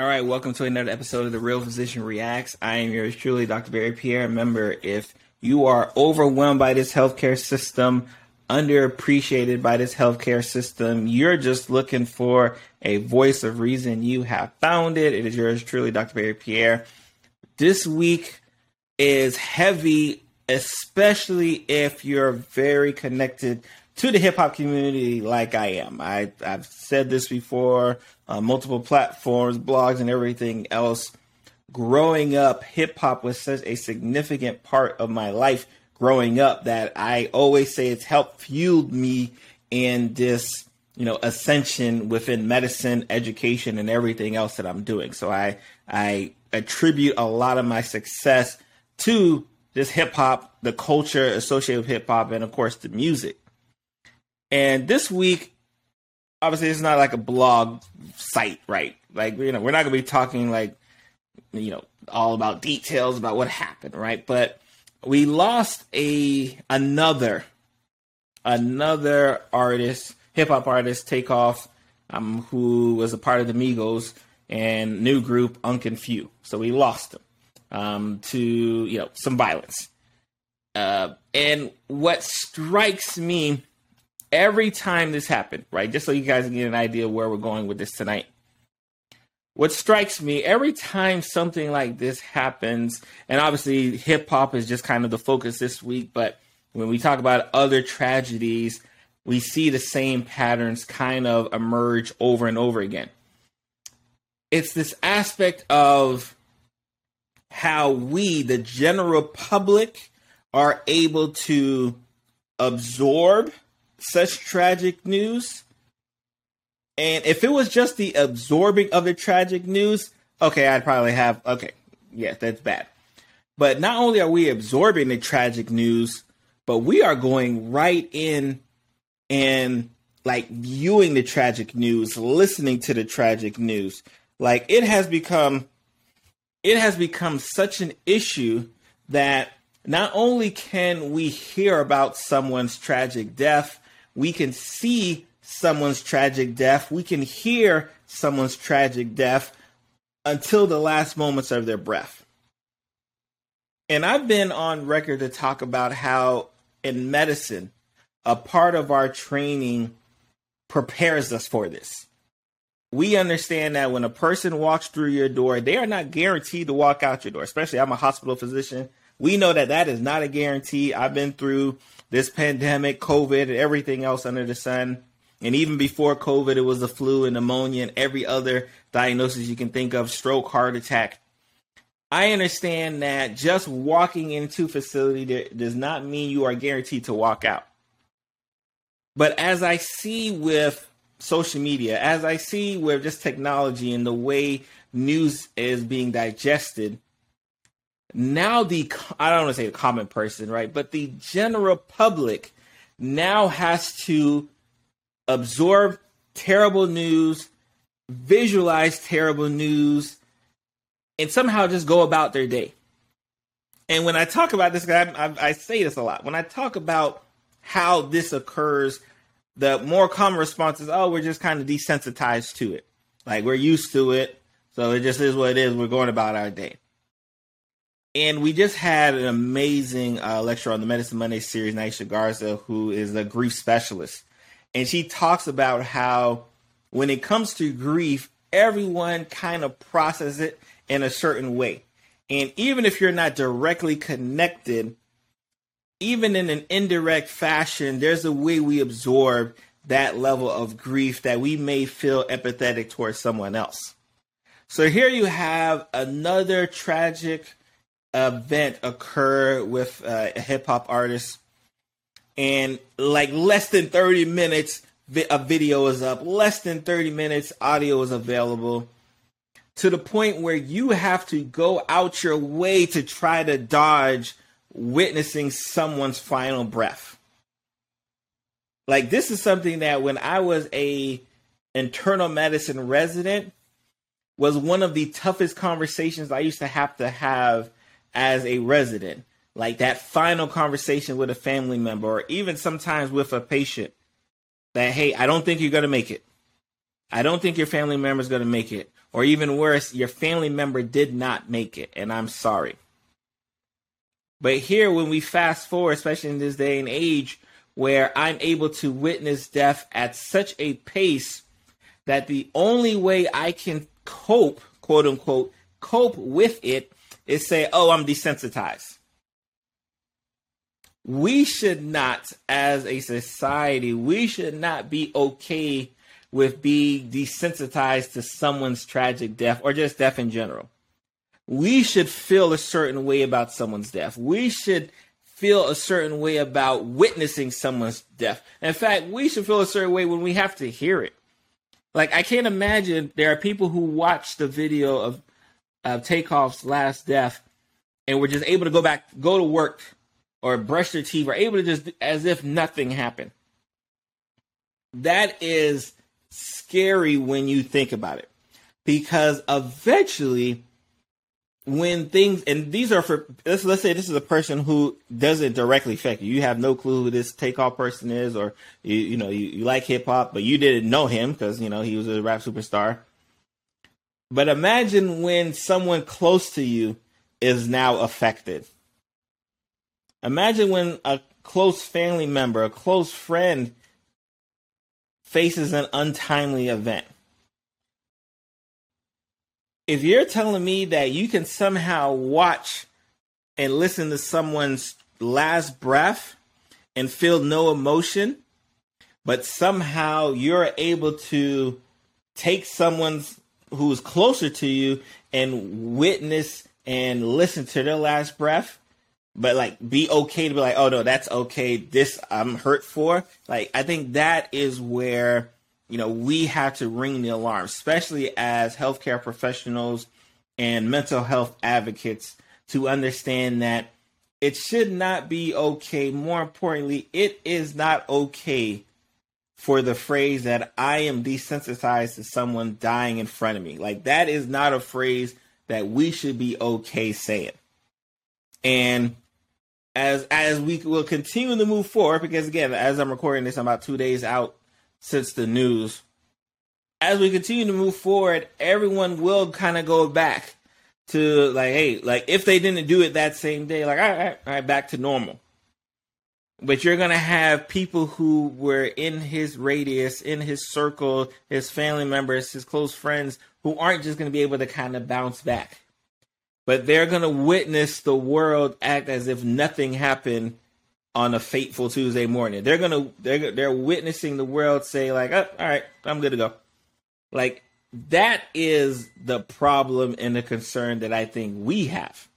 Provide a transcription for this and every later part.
All right, welcome to another episode of The Real Physician Reacts. I am yours truly, Dr. Barry Pierre. Remember, if you are overwhelmed by this healthcare system, underappreciated by this healthcare system, you're just looking for a voice of reason, you have found it. It is yours truly, Dr. Barry Pierre. This week is heavy, especially if you're very connected to the hip hop community like I am. I, I've said this before on multiple platforms, blogs, and everything else. Growing up, hip hop was such a significant part of my life growing up that I always say it's helped fueled me in this, you know, ascension within medicine, education, and everything else that I'm doing. So I I attribute a lot of my success to this hip hop, the culture associated with hip hop, and of course the music. And this week, obviously, it's not like a blog site, right? Like, you know, we're not going to be talking like, you know, all about details about what happened, right? But we lost a another another artist, hip hop artist, Takeoff, um, who was a part of the Migos and new group Unc Phew. So we lost him um, to you know some violence. Uh, and what strikes me every time this happened, right? Just so you guys get an idea where we're going with this tonight. What strikes me every time something like this happens, and obviously hip hop is just kind of the focus this week, but when we talk about other tragedies, we see the same patterns kind of emerge over and over again. It's this aspect of how we, the general public, are able to absorb such tragic news. And if it was just the absorbing of the tragic news, okay, I'd probably have, okay, yeah, that's bad. But not only are we absorbing the tragic news, but we are going right in and like viewing the tragic news, listening to the tragic news. Like it has become, it has become such an issue that not only can we hear about someone's tragic death we can see someone's tragic death, we can hear someone's tragic death until the last moments of their breath. And I've been on record to talk about how in medicine, a part of our training prepares us for this. We understand that when a person walks through your door, they are not guaranteed to walk out your door, especially I'm a hospital physician. We know that that is not a guarantee. I've been through this pandemic, COVID, and everything else under the sun. And even before COVID, it was the flu and pneumonia and every other diagnosis you can think of stroke, heart attack. I understand that just walking into a facility does not mean you are guaranteed to walk out. But as I see with social media, as I see with just technology and the way news is being digested, now the I don't want to say the common person, right? But the general public now has to absorb terrible news, visualize terrible news, and somehow just go about their day. And when I talk about this, I, I, I say this a lot. When I talk about how this occurs, the more common response is, "Oh, we're just kind of desensitized to it. Like we're used to it, so it just is what it is. We're going about our day." And we just had an amazing uh, lecture on the Medicine Monday series, Naisha Garza, who is a grief specialist. And she talks about how when it comes to grief, everyone kind of processes it in a certain way. And even if you're not directly connected, even in an indirect fashion, there's a way we absorb that level of grief that we may feel empathetic towards someone else. So here you have another tragic event occur with uh, a hip hop artist, and like less than 30 minutes, a video is up. Less than 30 minutes, audio is available. To the point where you have to go out your way to try to dodge witnessing someone's final breath. Like this is something that when I was a internal medicine resident was one of the toughest conversations I used to have to have as a resident, like that final conversation with a family member or even sometimes with a patient that, hey, I don't think you're going to make it. I don't think your family member is going to make it. or even worse, your family member did not make it, and I'm sorry. But here, when we fast forward, especially in this day and age, where I'm able to witness death at such a pace that the only way I can cope, quote unquote, cope with it is say, oh, I'm desensitized. We should not, as a society, we should not be okay with being desensitized to someone's tragic death or just death in general. We should feel a certain way about someone's death. We should feel a certain way about witnessing someone's death. In fact, we should feel a certain way when we have to hear it. Like I can't imagine there are people who watch the video of of Takeoff's last death and were just able to go back, go to work, or brush their teeth, or able to just as if nothing happened. That is scary when you think about it, because eventually when things and these are for let's let's say this is a person who doesn't directly affect you. You have no clue who this takeoff person is, or you you know you, you like hip hop, but you didn't know him because you know he was a rap superstar. But imagine when someone close to you is now affected. Imagine when a close family member, a close friend faces an untimely event if you're telling me that you can somehow watch and listen to someone's last breath and feel no emotion, but somehow you're able to take someone's who's closer to you and witness and listen to their last breath, but like be okay to be like, oh no, that's okay. This I'm hurt for. Like, I think that is where you know, we have to ring the alarm, especially as healthcare professionals and mental health advocates, to understand that it should not be okay. More importantly, it is not okay for the phrase that I am desensitized to someone dying in front of me. Like, that is not a phrase that we should be okay saying. And as as we will continue to move forward, because again, as I'm recording this, I'm about two days out since the news. As we continue to move forward, everyone will kind of go back to like, hey, like if they didn't do it that same day, like, all right, all right, back to normal. But you're gonna have people who were in his radius, in his circle, his family members, his close friends, who aren't just gonna be able to kind of bounce back. But they're gonna witness the world act as if nothing happened on a fateful Tuesday morning. They're gonna they're they're witnessing the world say like, oh, all right, I'm good to go. Like that is the problem and the concern that I think we have.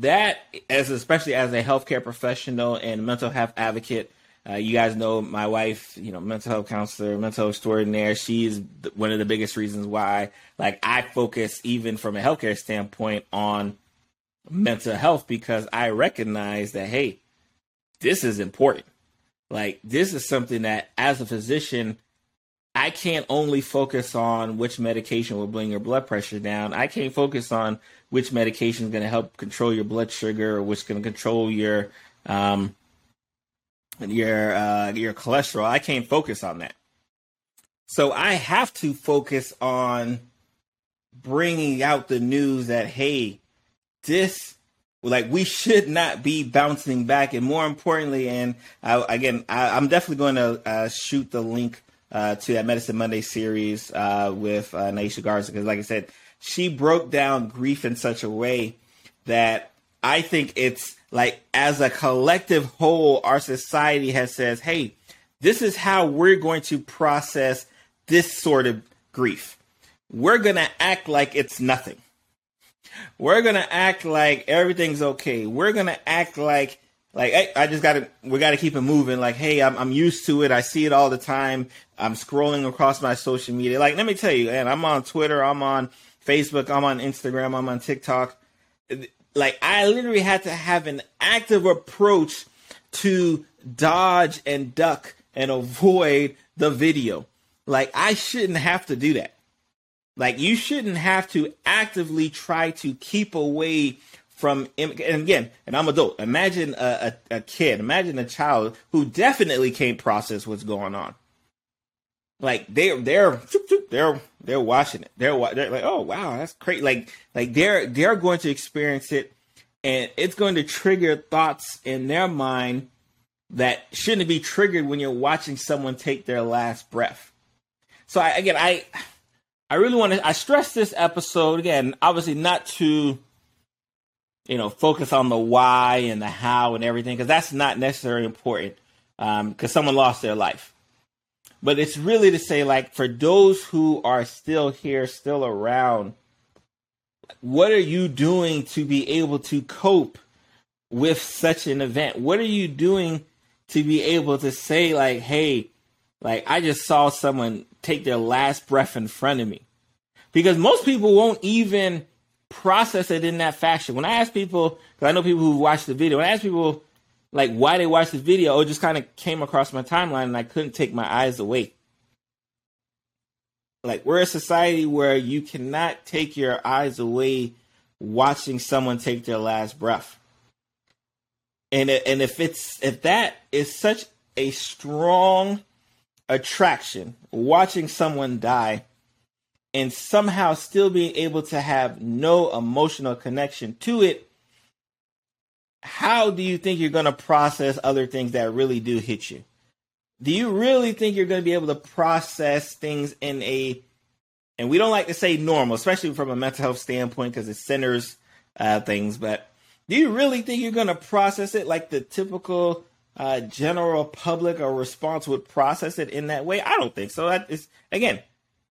That as especially as a healthcare professional and mental health advocate, uh, you guys know my wife, you know, mental health counselor, mental health extraordinaire. She's one of the biggest reasons why, like, I focus even from a healthcare standpoint on mental health because I recognize that, hey, this is important. Like this is something that as a physician, I can't only focus on which medication will bring your blood pressure down. I can't focus on which medication is going to help control your blood sugar or which is going to control your um, your uh, your cholesterol. I can't focus on that. So I have to focus on bringing out the news that hey, this like we should not be bouncing back and more importantly and I, again I, am definitely going to uh, shoot the link uh, to that medicine monday series uh, with uh, naisha garza. Because like i said she broke down grief in such a way that i think it's like as a collective whole our society has says hey this is how we're going to process this sort of grief. We're going to act like it's nothing. We're gonna act like everything's okay. We're gonna act like like hey, I just gotta we gotta keep it moving. Like hey, I'm I'm used to it. I see it all the time. I'm scrolling across my social media. Like let me tell you, and I'm on Twitter. I'm on Facebook. I'm on Instagram. I'm on TikTok. Like I literally had to have an active approach to dodge and duck and avoid the video. Like I shouldn't have to do that. Like you shouldn't have to actively try to keep away from and again, and I'm adult. Imagine a, a, a, kid, imagine a child who definitely can't process what's going on. like they're they're they're they're watching it. They're they're like, oh wow, that's great. Like like they're they're going to experience it, and it's going to trigger thoughts in their mind that shouldn't be triggered when you're watching someone take their last breath. So I, again, I I really want to I stress this episode again, obviously not to you know focus on the why and the how and everything because that's not necessarily important because um, someone lost their life. But it's really to say like for those who are still here still around what are you doing to be able to cope with such an event? What are you doing to be able to say like hey like i just saw someone take their last breath in front of me? Because most people won't even process it in that fashion when i ask people because i know people who watch the video when i ask people like why they watched the video, it just kind of came across my timeline and I couldn't take my eyes away. Like we're a society where you cannot take your eyes away watching someone take their last breath. And and if it's if that is such a strong attraction, watching someone die and somehow still being able to have no emotional connection to it how do you think you're going to process other things that really do hit you? Do you really think you're going to be able to process things in a, and we don't like to say normal, especially from a mental health standpoint because it centers uh, things, but do you really think you're going to process it like the typical uh, general public or response would process it in that way? I don't think so. That is, again,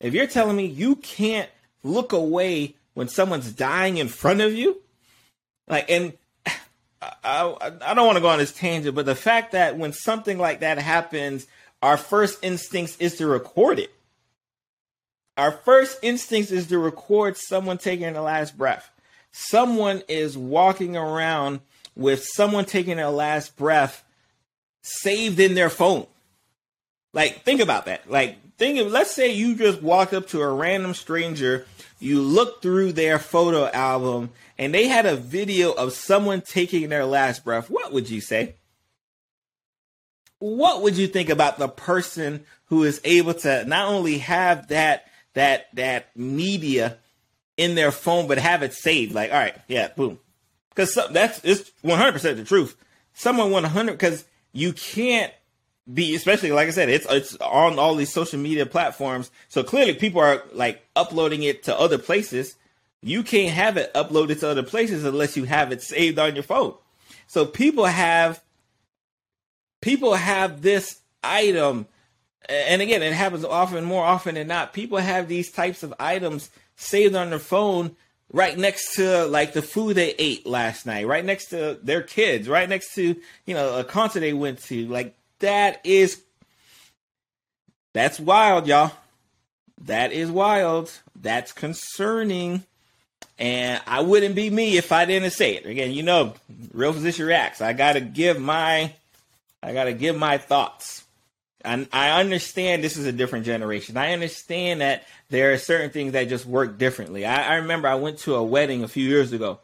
if you're telling me you can't look away when someone's dying in front of you, like, and I, I don't want to go on this tangent, but the fact that when something like that happens, our first instinct is to record it. Our first instinct is to record someone taking the last breath. Someone is walking around with someone taking their last breath saved in their phone. Like, think about that. Like, think of, let's say you just walked up to a random stranger, you look through their photo album, and they had a video of someone taking their last breath, what would you say? What would you think about the person who is able to not only have that that that media in their phone, but have it saved? Like, all right, yeah, boom, because that's it's one hundred percent the truth. Someone one hundred because you can't be especially like I said, it's it's on all these social media platforms. So clearly people are like uploading it to other places you can't have it uploaded to other places unless you have it saved on your phone. So people have people have this item and again it happens often more often than not people have these types of items saved on their phone right next to like the food they ate last night right next to their kids right next to you know a concert they went to like that is that's wild y'all that is wild that's concerning and I wouldn't be me if I didn't say it. Again, you know, real physician reacts. I gotta give my I gotta give my thoughts. And I understand this is a different generation. I understand that there are certain things that just work differently. I, I remember I went to a wedding a few years ago.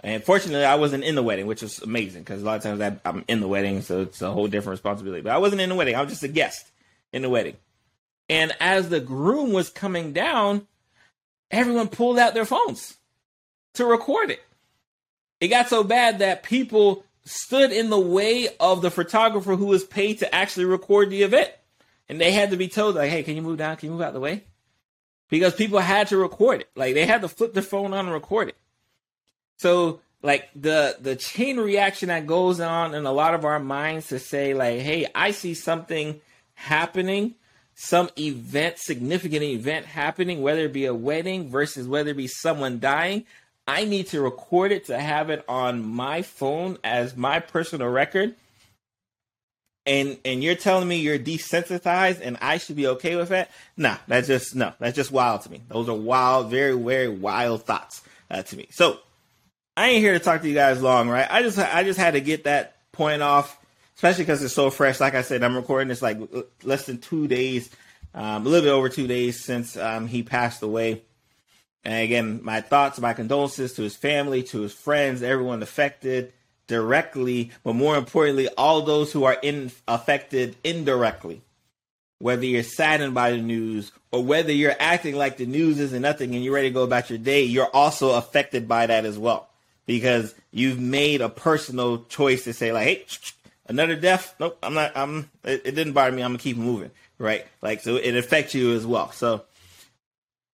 And fortunately, I wasn't in the wedding, which was amazing because a lot of times I'm in the wedding, so it's a whole different responsibility. But I wasn't in the wedding; I was just a guest in the wedding. And as the groom was coming down, everyone pulled out their phones to record it. It got so bad that people stood in the way of the photographer who was paid to actually record the event. And they had to be told, like, hey, can you move down? Can you move out of the way? Because people had to record it. Like they had to flip their phone on and record it. So like the the chain reaction that goes on in a lot of our minds to say, like, hey, I see something happening some event, significant event happening, whether it be a wedding versus whether it be someone dying, I need to record it to have it on my phone as my personal record. And and you're telling me you're desensitized and I should be okay with that? Nah, that's just no, that's just wild to me. Those are wild, very, very wild thoughts uh, to me. So I ain't here to talk to you guys long, right? I just I just had to get that point off especially because it's so fresh. Like I said, I'm recording this like less than two days, um, a little bit over two days since um, he passed away. And again, my thoughts, my condolences to his family, to his friends, everyone affected directly, but more importantly, all those who are in affected indirectly. whether you're saddened by the news or whether you're acting like the news isn't nothing and you're ready to go about your day, you're also affected by that as well because you've made a personal choice to say like, hey, another death. Nope, I'm not. I'm. It, it didn't bother me. I'm gonna keep moving. Right. Like so, it affects you as well. So.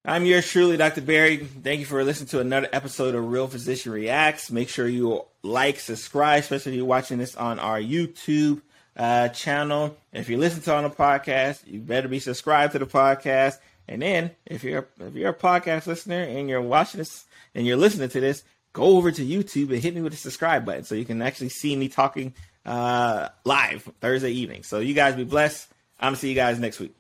I'm yours truly, Dr. Barry. Thank you for listening to another episode of Real Physician Reacts. Make sure you like, subscribe, especially if you're watching this on our YouTube uh, channel. If you listen to on a podcast, you better be subscribed to the podcast. And then, if you're if you're a podcast listener and you're watching this and you're listening to this, go over to YouTube and hit me with the subscribe button so you can actually see me talking uh, live Thursday evening. So you guys be blessed. I'm gonna see you guys next week.